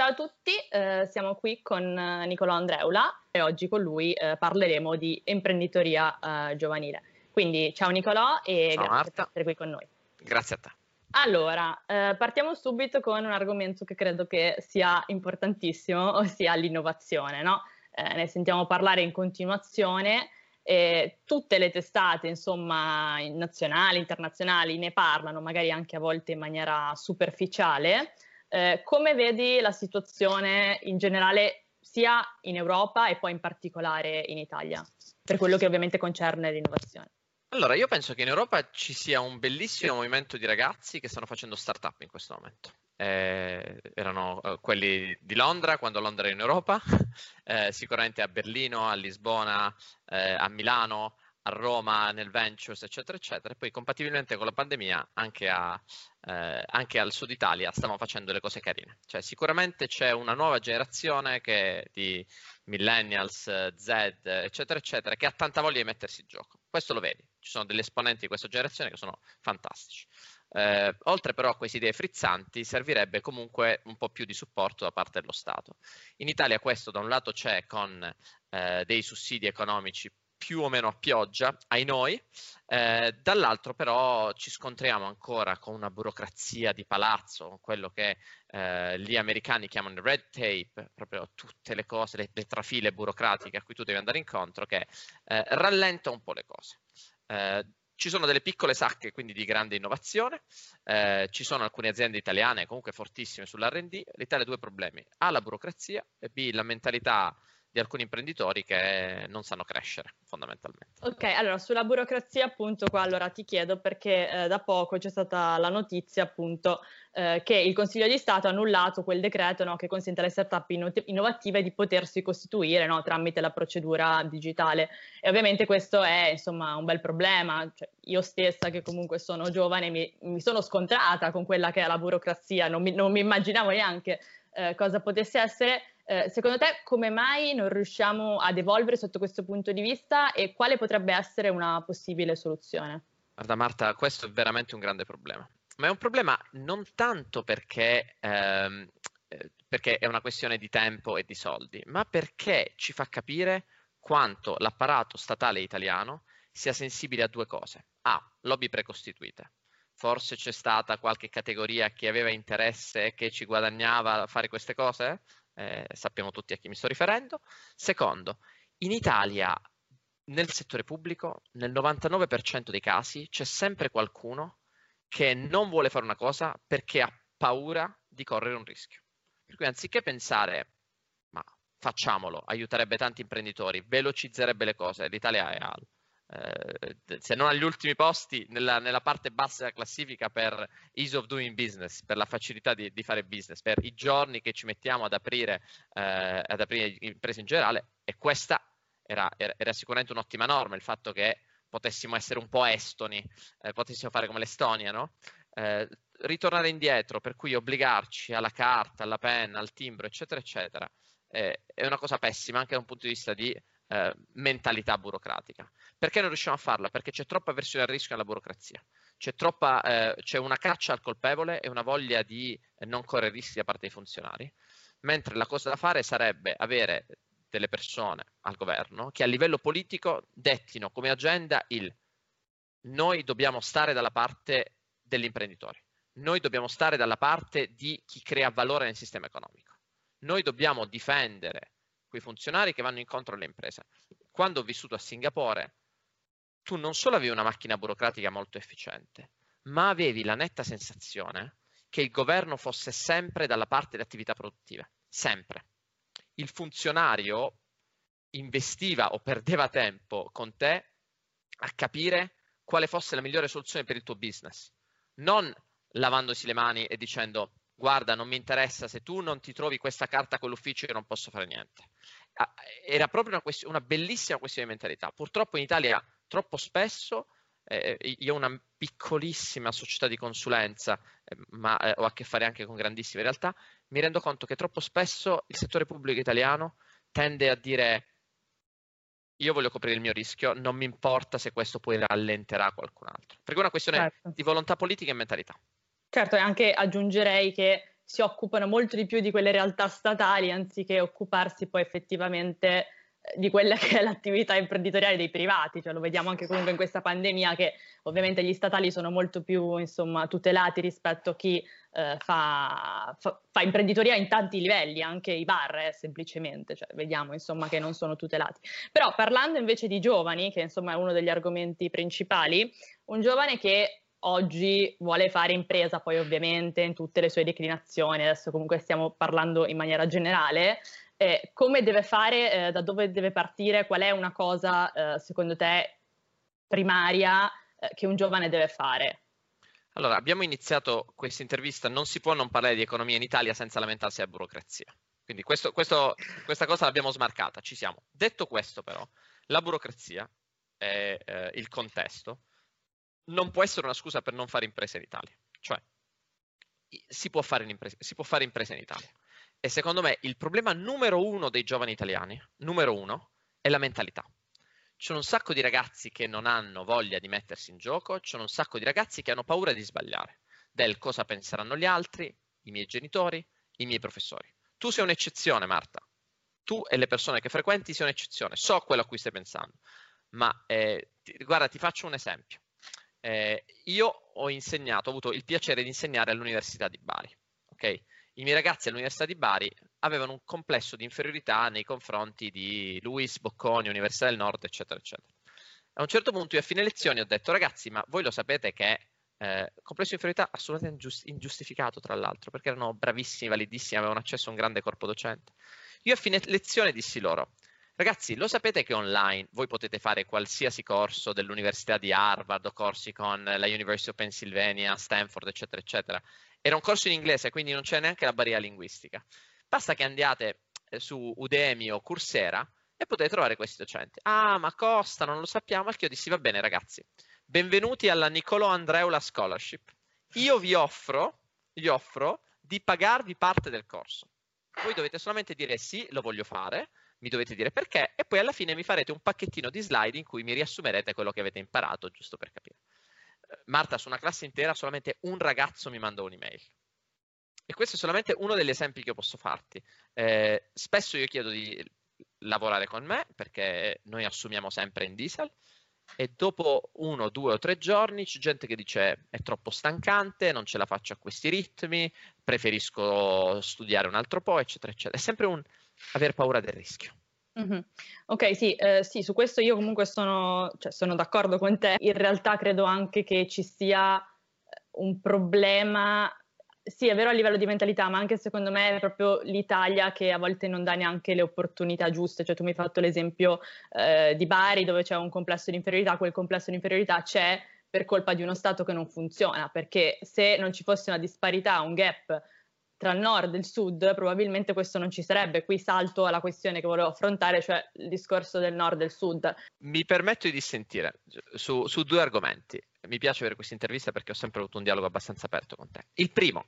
Ciao a tutti, eh, siamo qui con eh, Nicolò Andreula e oggi con lui eh, parleremo di imprenditoria eh, giovanile. Quindi ciao Nicolò e ciao grazie Marta. per essere qui con noi. Grazie a te. Allora, eh, partiamo subito con un argomento che credo che sia importantissimo, ossia l'innovazione. No? Eh, ne sentiamo parlare in continuazione e tutte le testate, insomma, nazionali, internazionali, ne parlano, magari anche a volte in maniera superficiale. Eh, come vedi la situazione in generale sia in Europa e poi in particolare in Italia, per quello che ovviamente concerne l'innovazione? Allora, io penso che in Europa ci sia un bellissimo movimento di ragazzi che stanno facendo startup in questo momento. Eh, erano eh, quelli di Londra quando Londra era in Europa, eh, sicuramente a Berlino, a Lisbona, eh, a Milano, Roma, nel Ventures, eccetera, eccetera. E poi compatibilmente con la pandemia anche, a, eh, anche, al sud Italia stavano facendo le cose carine. Cioè sicuramente c'è una nuova generazione che, di millennials, Z, eccetera, eccetera, che ha tanta voglia di mettersi in gioco. Questo lo vedi. Ci sono degli esponenti di questa generazione che sono fantastici. Eh, oltre però a queste idee frizzanti, servirebbe comunque un po' più di supporto da parte dello Stato. In Italia questo da un lato c'è con eh, dei sussidi economici più o meno a pioggia, ai noi, eh, dall'altro però ci scontriamo ancora con una burocrazia di palazzo, quello che eh, gli americani chiamano red tape, proprio tutte le cose, le, le, trafile burocratiche a cui tu devi andare incontro, che eh, rallenta un po' le cose. Eh, ci sono delle piccole sacche quindi di grande innovazione, eh, ci sono alcune aziende italiane comunque fortissime sull'R&D, l'Italia ha due problemi, A la burocrazia e B la mentalità di alcuni imprenditori che non sanno crescere fondamentalmente. Ok, allora sulla burocrazia appunto qua allora ti chiedo perché eh, da poco c'è stata la notizia appunto eh, che il Consiglio di Stato ha annullato quel decreto no, che consente alle start-up innovative di potersi costituire no, tramite la procedura digitale. E ovviamente questo è insomma un bel problema, cioè, io stessa che comunque sono giovane mi, mi, sono scontrata con quella che è la burocrazia, non mi, non mi immaginavo neanche eh, cosa potesse essere eh, secondo te come mai non riusciamo ad evolvere sotto questo punto di vista e quale potrebbe essere una possibile soluzione? Guarda Marta, questo è veramente un grande problema, ma è un problema non tanto perché, ehm, eh, perché è una questione di tempo e di soldi, ma perché ci fa capire quanto l'apparato statale italiano sia sensibile a due cose. A, lobby precostituite. Forse c'è stata qualche categoria che aveva interesse e che ci guadagnava a fare queste cose? Eh, sappiamo tutti a chi mi sto riferendo. Secondo, in Italia nel settore pubblico, nel 99% dei casi, c'è sempre qualcuno che non vuole fare una cosa perché ha paura di correre un rischio. Per cui anziché pensare, ma facciamolo, aiuterebbe tanti imprenditori, velocizzerebbe le cose, l'Italia è al eh, se non agli ultimi posti, nella, nella, parte bassa della classifica per ease of doing business, per la facilità di, di fare business, per i giorni che ci mettiamo ad aprire, eh, ad aprire imprese in generale. E questa era, era, era, sicuramente un'ottima norma, il fatto che potessimo essere un po' estoni, eh, potessimo fare come l'Estonia, no? Eh, ritornare indietro, per cui obbligarci alla carta, alla penna, al timbro, eccetera, eccetera, eh, è una cosa pessima anche da un punto di vista di eh, mentalità burocratica. Perché non riusciamo a farla? Perché c'è troppa versione al rischio nella burocrazia, c'è, troppa, eh, c'è una caccia al colpevole e una voglia di non correre rischi da parte dei funzionari, mentre la cosa da fare sarebbe avere delle persone al governo che a livello politico dettino come agenda il noi dobbiamo stare dalla parte degli imprenditori, noi dobbiamo stare dalla parte di chi crea valore nel sistema economico, noi dobbiamo difendere quei funzionari che vanno incontro alle imprese. Quando ho vissuto a Singapore, tu non solo avevi una macchina burocratica molto efficiente, ma avevi la netta sensazione che il governo fosse sempre dalla parte delle attività produttive, sempre. Il funzionario investiva o perdeva tempo con te a capire quale fosse la migliore soluzione per il tuo business, non lavandosi le mani e dicendo guarda, non mi interessa, se tu non ti trovi questa carta con l'ufficio io non posso fare niente. Ah, era proprio una, quest- una bellissima questione di mentalità. Purtroppo in Italia troppo spesso eh, io ho una piccolissima società di consulenza, eh, ma eh, ho a che fare anche con grandissime realtà, mi rendo conto che troppo spesso il settore pubblico italiano tende a dire io voglio coprire il mio rischio, non mi importa se questo poi rallenterà qualcun altro. Perché è una questione certo. di volontà politica e mentalità. Certo, e anche aggiungerei che si occupano molto di più di quelle realtà statali anziché occuparsi poi effettivamente di quella che è l'attività imprenditoriale dei privati, cioè lo vediamo anche comunque in questa pandemia che ovviamente gli statali sono molto più insomma, tutelati rispetto a chi eh, fa, fa, fa, imprenditoria in tanti livelli, anche i bar eh, semplicemente, cioè, vediamo insomma che non sono tutelati. Però parlando invece di giovani, che insomma è uno degli argomenti principali, un giovane che oggi vuole fare impresa, poi ovviamente in tutte le sue declinazioni, adesso comunque stiamo parlando in maniera generale, eh, come deve fare, eh, da dove deve partire, qual è una cosa eh, secondo te primaria eh, che un giovane deve fare? Allora, abbiamo iniziato questa intervista, non si può non parlare di economia in Italia senza lamentarsi della burocrazia. Quindi questo, questo, questa cosa l'abbiamo smarcata, ci siamo. Detto questo però, la burocrazia e eh, il contesto non può essere una scusa per non fare imprese in Italia. Cioè, si può fare, impresa, si può fare imprese in Italia. E secondo me il problema numero uno dei giovani italiani, numero uno, è la mentalità. C'è un sacco di ragazzi che non hanno voglia di mettersi in gioco, c'è un sacco di ragazzi che hanno paura di sbagliare, del cosa penseranno gli altri, i miei genitori, i miei professori. Tu sei un'eccezione, Marta. Tu e le persone che frequenti sei un'eccezione. So quello a cui stai pensando. Ma eh, ti, guarda, ti faccio un esempio. Eh, io ho insegnato, ho avuto il piacere di insegnare all'Università di Bari. Ok? i miei ragazzi all'Università di Bari avevano un complesso di inferiorità nei confronti di Luis, Bocconi, Università del Nord, eccetera, eccetera. A un certo punto io a fine lezioni ho detto, ragazzi, ma voi lo sapete che eh, complesso di inferiorità assolutamente ingiust- ingiustificato, tra l'altro, perché erano bravissimi, validissimi, avevano accesso a un grande corpo docente. Io a fine lezione dissi loro, Ragazzi, lo sapete che online voi potete fare qualsiasi corso dell'Università di Harvard o corsi con la University of Pennsylvania, Stanford, eccetera, eccetera, era un corso in inglese, quindi non c'è neanche la barriera linguistica. Basta che andiate eh, su Udemy o Coursera e potete trovare questi docenti. Ah, ma costa, non lo sappiamo. Al io dissi, va bene ragazzi, benvenuti alla Niccolò Andreula Scholarship. Io vi offro, vi offro di pagarvi parte del corso. Voi dovete solamente dire sì, lo voglio fare, mi dovete dire perché e poi alla fine mi farete un pacchettino di slide in cui mi riassumerete quello che avete imparato, giusto per capire. Marta, su una classe intera solamente un ragazzo mi mandò un'email. E questo è solamente uno degli esempi che posso farti. Eh, spesso io chiedo di lavorare con me perché noi assumiamo sempre in diesel e dopo uno, due o tre giorni c'è gente che dice è troppo stancante, non ce la faccio a questi ritmi, preferisco studiare un altro po', eccetera, eccetera. È sempre un aver paura del rischio. Mm-hmm. Ok, sì, eh, sì, su questo io comunque sono, cioè, sono d'accordo con te. In realtà credo anche che ci sia eh, un problema, sì, è vero a livello di mentalità, ma anche secondo me è proprio l'Italia che a volte non dà neanche le opportunità giuste. Cioè, tu mi hai fatto l'esempio eh, di Bari dove c'è un complesso di inferiorità, quel complesso di inferiorità c'è per colpa di uno Stato che non funziona, perché se non ci fosse una disparità, un gap tra il nord e il sud, probabilmente questo non ci sarebbe. Qui salto alla questione che volevo affrontare, cioè il discorso del nord e del sud. Mi permetto di dissentire su, su due argomenti. Mi piace avere questa intervista perché ho sempre avuto un dialogo abbastanza aperto con te. Il primo,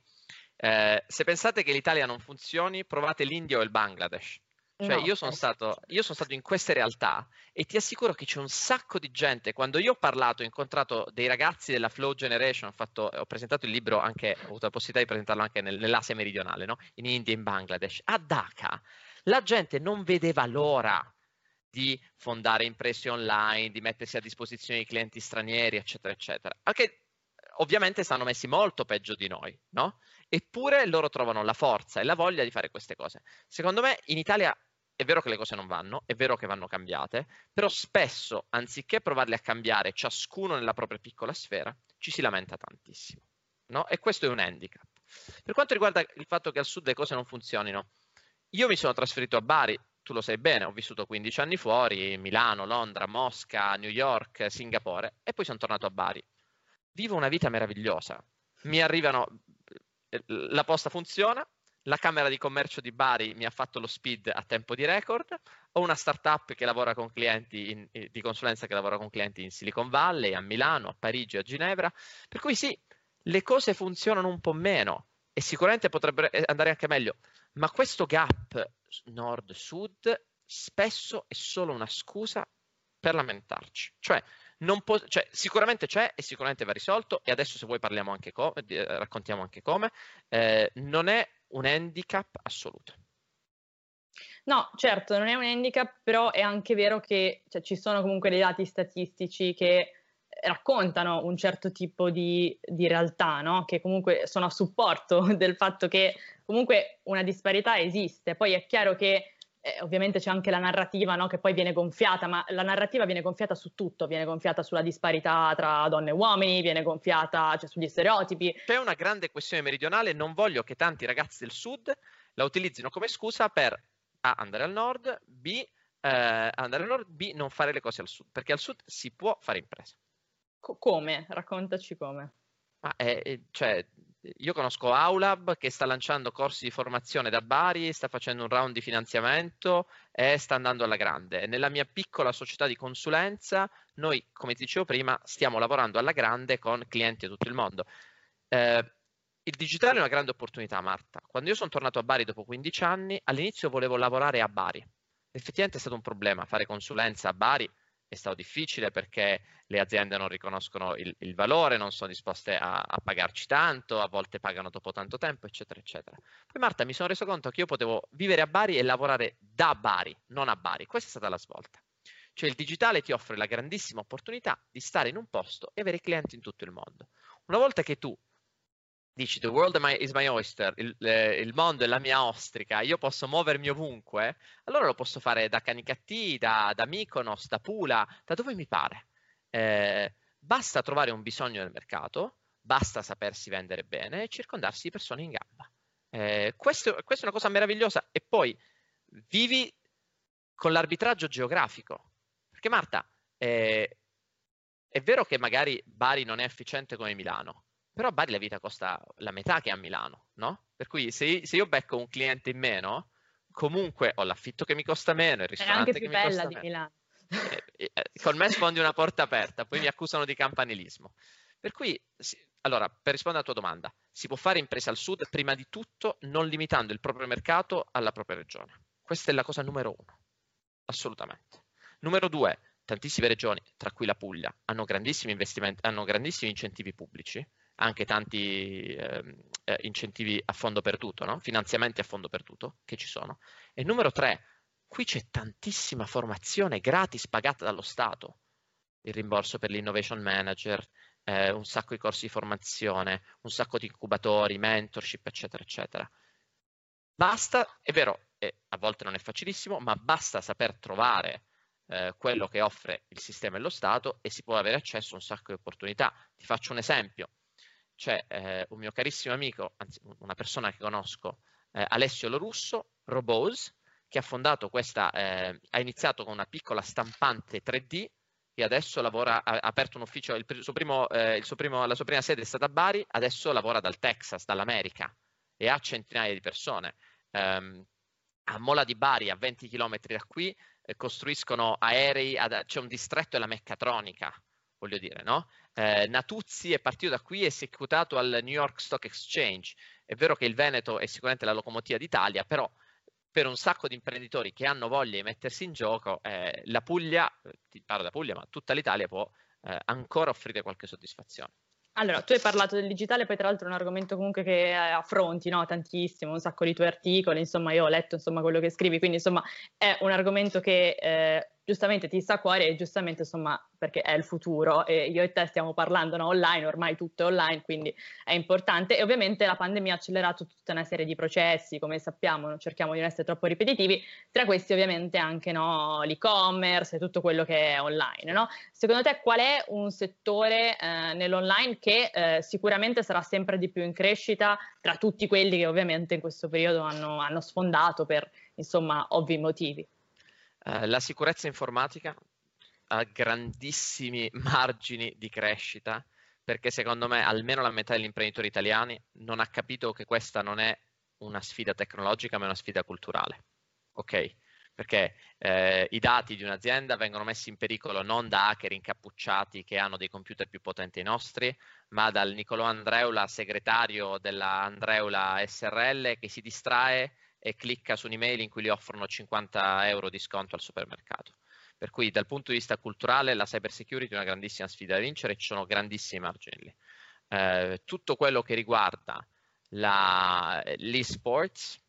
eh, se pensate che l'Italia non funzioni, provate l'India o il Bangladesh. Cioè, no, io, sono stato, io, sono stato, in queste realtà e ti assicuro che c'è un sacco di gente. Quando io ho parlato, ho incontrato dei ragazzi della Flow Generation, ho, fatto, ho presentato il libro anche, ho avuto la possibilità di presentarlo anche nel, nell'Asia meridionale, no? in India in Bangladesh. A Dhaka la gente non vedeva l'ora di fondare imprese online, di mettersi a disposizione di clienti stranieri, eccetera, eccetera. Anche ovviamente stanno messi molto peggio di noi, no? Eppure loro trovano la forza e la voglia di fare queste cose. Secondo me in Italia è vero che le cose non vanno, è vero che vanno cambiate, però spesso, anziché provarle a cambiare ciascuno nella propria piccola sfera, ci si lamenta tantissimo. No? E questo è un handicap. Per quanto riguarda il fatto che al sud le cose non funzionino, io mi sono trasferito a Bari, tu lo sai bene, ho vissuto 15 anni fuori, Milano, Londra, Mosca, New York, Singapore, e poi sono tornato a Bari. Vivo una vita meravigliosa. Mi arrivano, la posta funziona, la Camera di Commercio di Bari mi ha fatto lo speed a tempo di record, ho una startup che lavora con clienti in, di consulenza che lavora con clienti in Silicon Valley, a Milano, a Parigi, a Ginevra, per cui sì, le cose funzionano un po' meno e sicuramente potrebbero eh, andare anche meglio, ma questo gap nord-sud spesso è solo una scusa per lamentarci. Cioè, po- cioè, sicuramente c'è e sicuramente va risolto e adesso se vuoi parliamo anche come, eh, raccontiamo anche come, eh, non è un handicap assoluto. No, certo, non è un handicap, però è anche vero che cioè, ci sono comunque dei dati statistici che raccontano un certo tipo di, di realtà, no? che comunque sono a supporto del fatto che comunque una disparità esiste. Poi è chiaro che eh, ovviamente c'è anche la narrativa no? che poi viene gonfiata, ma la narrativa viene gonfiata su tutto, viene gonfiata sulla disparità tra donne e uomini, viene gonfiata cioè, sugli stereotipi. C'è una grande questione meridionale, non voglio che tanti ragazzi del sud la utilizzino come scusa per A andare al nord, B eh, andare al nord, B non fare le cose al sud, perché al sud si può fare impresa. Co- come? Raccontaci come. Ma è, cioè, io conosco Aulab che sta lanciando corsi di formazione da Bari, sta facendo un round di finanziamento e sta andando alla grande. Nella mia piccola società di consulenza, noi, come ti dicevo prima, stiamo lavorando alla grande con clienti da tutto il mondo. Eh, il digitale è una grande opportunità, Marta. Quando io sono tornato a Bari dopo 15 anni, all'inizio volevo lavorare a Bari. Effettivamente è stato un problema fare consulenza a Bari è stato difficile perché le aziende non riconoscono il, il valore, non sono disposte a, a, pagarci tanto, a volte pagano dopo tanto tempo, eccetera, eccetera. Poi Marta mi sono reso conto che io potevo vivere a Bari e lavorare da Bari, non a Bari. Questa è stata la svolta. Cioè il digitale ti offre la grandissima opportunità di stare in un posto e avere clienti in tutto il mondo. Una volta che tu dici the world is my oyster, il, eh, il, mondo è la mia ostrica, io posso muovermi ovunque, allora lo posso fare da Canicattì, da, da Mykonos, da Pula, da dove mi pare. Eh, basta trovare un bisogno nel mercato, basta sapersi vendere bene e circondarsi di persone in gamba. Eh, questo, questa è una cosa meravigliosa e poi vivi con l'arbitraggio geografico. Perché Marta, eh, è vero che magari Bari non è efficiente come Milano, però a Bari la vita costa la metà che a Milano, no? Per cui se, se io becco un cliente in meno, comunque ho l'affitto che mi costa meno, il ristorante è anche più che bella di meno. Milano. Eh, eh, con me sfondi una porta aperta, poi mi accusano di campanilismo. Per cui, sì, allora, per rispondere alla tua domanda, si può fare impresa al sud prima di tutto non limitando il proprio mercato alla propria regione. Questa è la cosa numero uno, assolutamente. Numero due, tantissime regioni, tra cui la Puglia, hanno grandissimi investimenti, hanno grandissimi incentivi pubblici anche tanti ehm, eh, incentivi a fondo perduto, no? finanziamenti a fondo perduto che ci sono. E numero tre, qui c'è tantissima formazione gratis pagata dallo Stato, il rimborso per l'innovation manager, eh, un sacco di corsi di formazione, un sacco di incubatori, mentorship, eccetera, eccetera. Basta, è vero, e a volte non è facilissimo, ma basta saper trovare eh, quello che offre il sistema e lo Stato e si può avere accesso a un sacco di opportunità. Ti faccio un esempio c'è eh, un mio carissimo amico, anzi una persona che conosco, eh, Alessio Lorusso, Robose, che ha fondato questa, eh, ha iniziato con una piccola stampante 3D e adesso lavora, ha aperto un ufficio, il suo primo, eh, il suo primo, la sua prima sede è stata a Bari, adesso lavora dal Texas, dall'America e ha centinaia di persone. Um, a Mola di Bari, a 20 km da qui, eh, costruiscono aerei, ad, c'è un distretto della meccatronica, voglio dire, no? Eh, Natuzzi è partito da qui e si è quotato al New York Stock Exchange. È vero che il Veneto è sicuramente la locomotiva d'Italia, però per un sacco di imprenditori che hanno voglia di mettersi in gioco, eh, la Puglia, eh, ti parlo da Puglia, ma tutta l'Italia può eh, ancora offrire qualche soddisfazione. Allora, tu hai parlato del digitale, poi tra l'altro è un argomento comunque che affronti no? tantissimo, un sacco di tuoi articoli, insomma io ho letto insomma, quello che scrivi, quindi insomma è un argomento che eh, giustamente ti sta a cuore e giustamente insomma perché è il futuro e io e te stiamo parlando no, online, ormai tutto è online, quindi è importante e ovviamente la pandemia ha accelerato tutta una serie di processi, come sappiamo, non cerchiamo di non essere troppo ripetitivi, tra questi ovviamente anche no, l'e-commerce e tutto quello che è online. No? Secondo te qual è un settore eh, nell'online che eh, sicuramente sarà sempre di più in crescita tra tutti quelli che ovviamente in questo periodo hanno, hanno sfondato per insomma ovvi motivi? Eh, la sicurezza informatica ha grandissimi margini di crescita perché secondo me almeno la metà degli imprenditori italiani non ha capito che questa non è una sfida tecnologica ma è una sfida culturale. Ok? Perché eh, i dati di un'azienda vengono messi in pericolo non da hacker incappucciati che hanno dei computer più potenti dei nostri, ma dal Nicolò Andreula, segretario della Andreula SRL, che si distrae e clicca su un'email in cui gli offrono 50 euro di sconto al supermercato. Per cui dal punto di vista culturale la cyber security è una grandissima sfida da vincere e ci sono grandissimi margini lì. Eh, tutto quello che riguarda la, l'e-sports,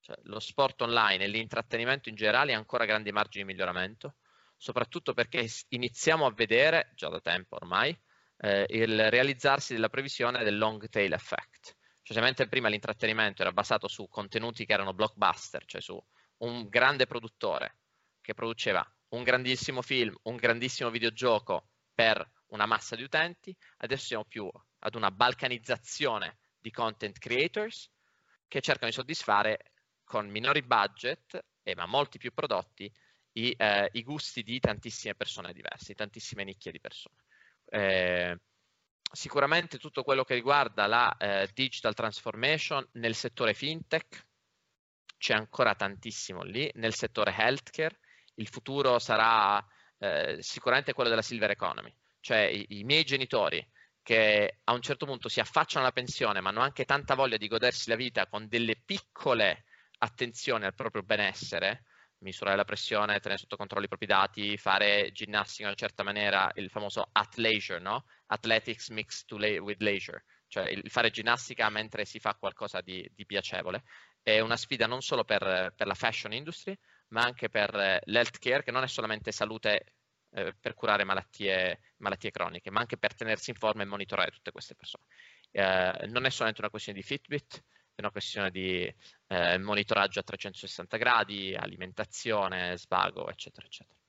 cioè lo sport online e l'intrattenimento in generale ha ancora grandi margini di miglioramento, soprattutto perché iniziamo a vedere, già da tempo ormai, eh, il realizzarsi della previsione del long tail effect. Cioè, mentre prima l'intrattenimento era basato su contenuti che erano blockbuster, cioè su un grande produttore che produceva un grandissimo film, un grandissimo videogioco per una massa di utenti, adesso siamo più ad una balcanizzazione di content creators che cercano di soddisfare con minori budget e ma molti più prodotti i, eh, i gusti di tantissime persone diverse, tantissime nicchie di persone. Eh, sicuramente tutto quello che riguarda la eh, digital transformation nel settore fintech c'è ancora tantissimo lì, nel settore healthcare il futuro sarà eh, sicuramente quello della silver economy, cioè i, i, miei genitori che a un certo punto si affacciano alla pensione ma hanno anche tanta voglia di godersi la vita con delle piccole attenzioni al proprio benessere, misurare la pressione, tenere sotto controllo i propri dati, fare ginnastica in una certa maniera, il famoso at leisure, no? Athletics mixed la- with leisure, cioè il fare ginnastica mentre si fa qualcosa di, di piacevole. È una sfida non solo per, per, la fashion industry, ma anche per l'healthcare, che non è solamente salute eh, per curare malattie, malattie, croniche, ma anche per tenersi in forma e monitorare tutte queste persone. Eh, non è solamente una questione di Fitbit, è una questione di eh, monitoraggio a 360 gradi, alimentazione, svago, eccetera, eccetera.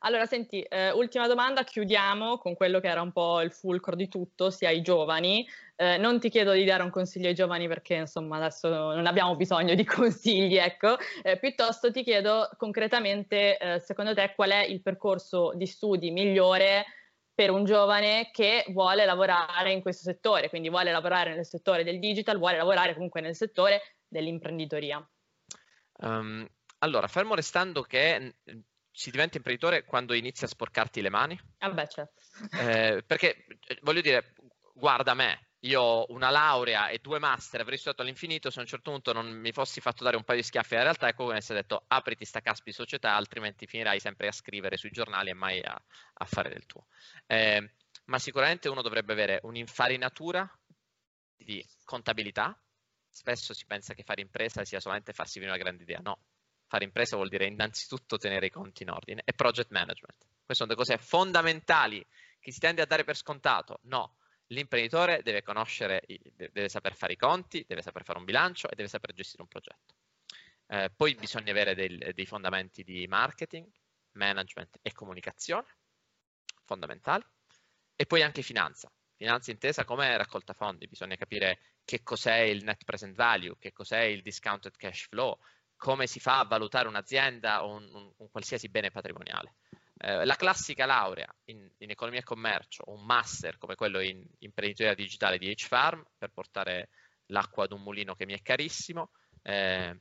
Allora, senti, eh, ultima domanda, chiudiamo con quello che era un po' il fulcro di tutto, sia ai giovani. Eh, non ti chiedo di dare un consiglio ai giovani perché insomma adesso non abbiamo bisogno di consigli, ecco, eh, piuttosto ti chiedo concretamente, eh, secondo te, qual è il percorso di studi migliore per un giovane che vuole lavorare in questo settore, quindi vuole lavorare nel settore del digital, vuole lavorare comunque nel settore dell'imprenditoria. Um, allora, fermo restando che si diventa imprenditore quando inizi a sporcarti le mani. Ah beh, certo. Eh, perché, eh, voglio dire, guarda me, io ho una laurea e due master, avrei studiato all'infinito, se a un certo punto non mi fossi fatto dare un paio di schiaffi alla realtà, ecco come si è detto, apriti sta caspi società, altrimenti finirai sempre a scrivere sui giornali e mai a, a fare del tuo. Eh, ma sicuramente uno dovrebbe avere un'infarinatura di contabilità. Spesso si pensa che fare impresa sia solamente farsi venire una grande idea. No, fare impresa vuol dire innanzitutto tenere i conti in ordine e project management. Queste sono due cose fondamentali che si tende a dare per scontato. No, l'imprenditore deve conoscere, deve saper fare i conti, deve saper fare un bilancio e deve saper gestire un progetto. Eh, poi bisogna avere dei, dei fondamenti di marketing, management e comunicazione, fondamentali, e poi anche finanza. Finanza intesa come raccolta fondi, bisogna capire che cos'è il net present value, che cos'è il discounted cash flow, come si fa a valutare un'azienda o un, un, un qualsiasi bene patrimoniale. Eh, la classica laurea in, in, economia e commercio, un master come quello in imprenditoria digitale di H-Farm per portare l'acqua ad un mulino che mi è carissimo, eh,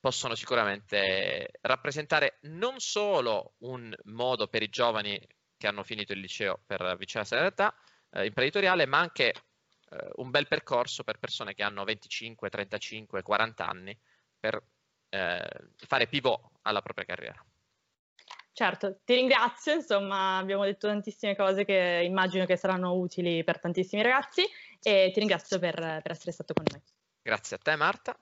possono sicuramente rappresentare non solo un modo per i giovani che hanno finito il liceo per avvicinarsi alla realtà eh, imprenditoriale, ma anche eh, un bel percorso per persone che hanno 25, 35, 40 anni per eh, fare pivot alla propria carriera. Certo, ti ringrazio, insomma abbiamo detto tantissime cose che immagino che saranno utili per tantissimi ragazzi e ti ringrazio per, per essere stato con noi. Grazie a te Marta.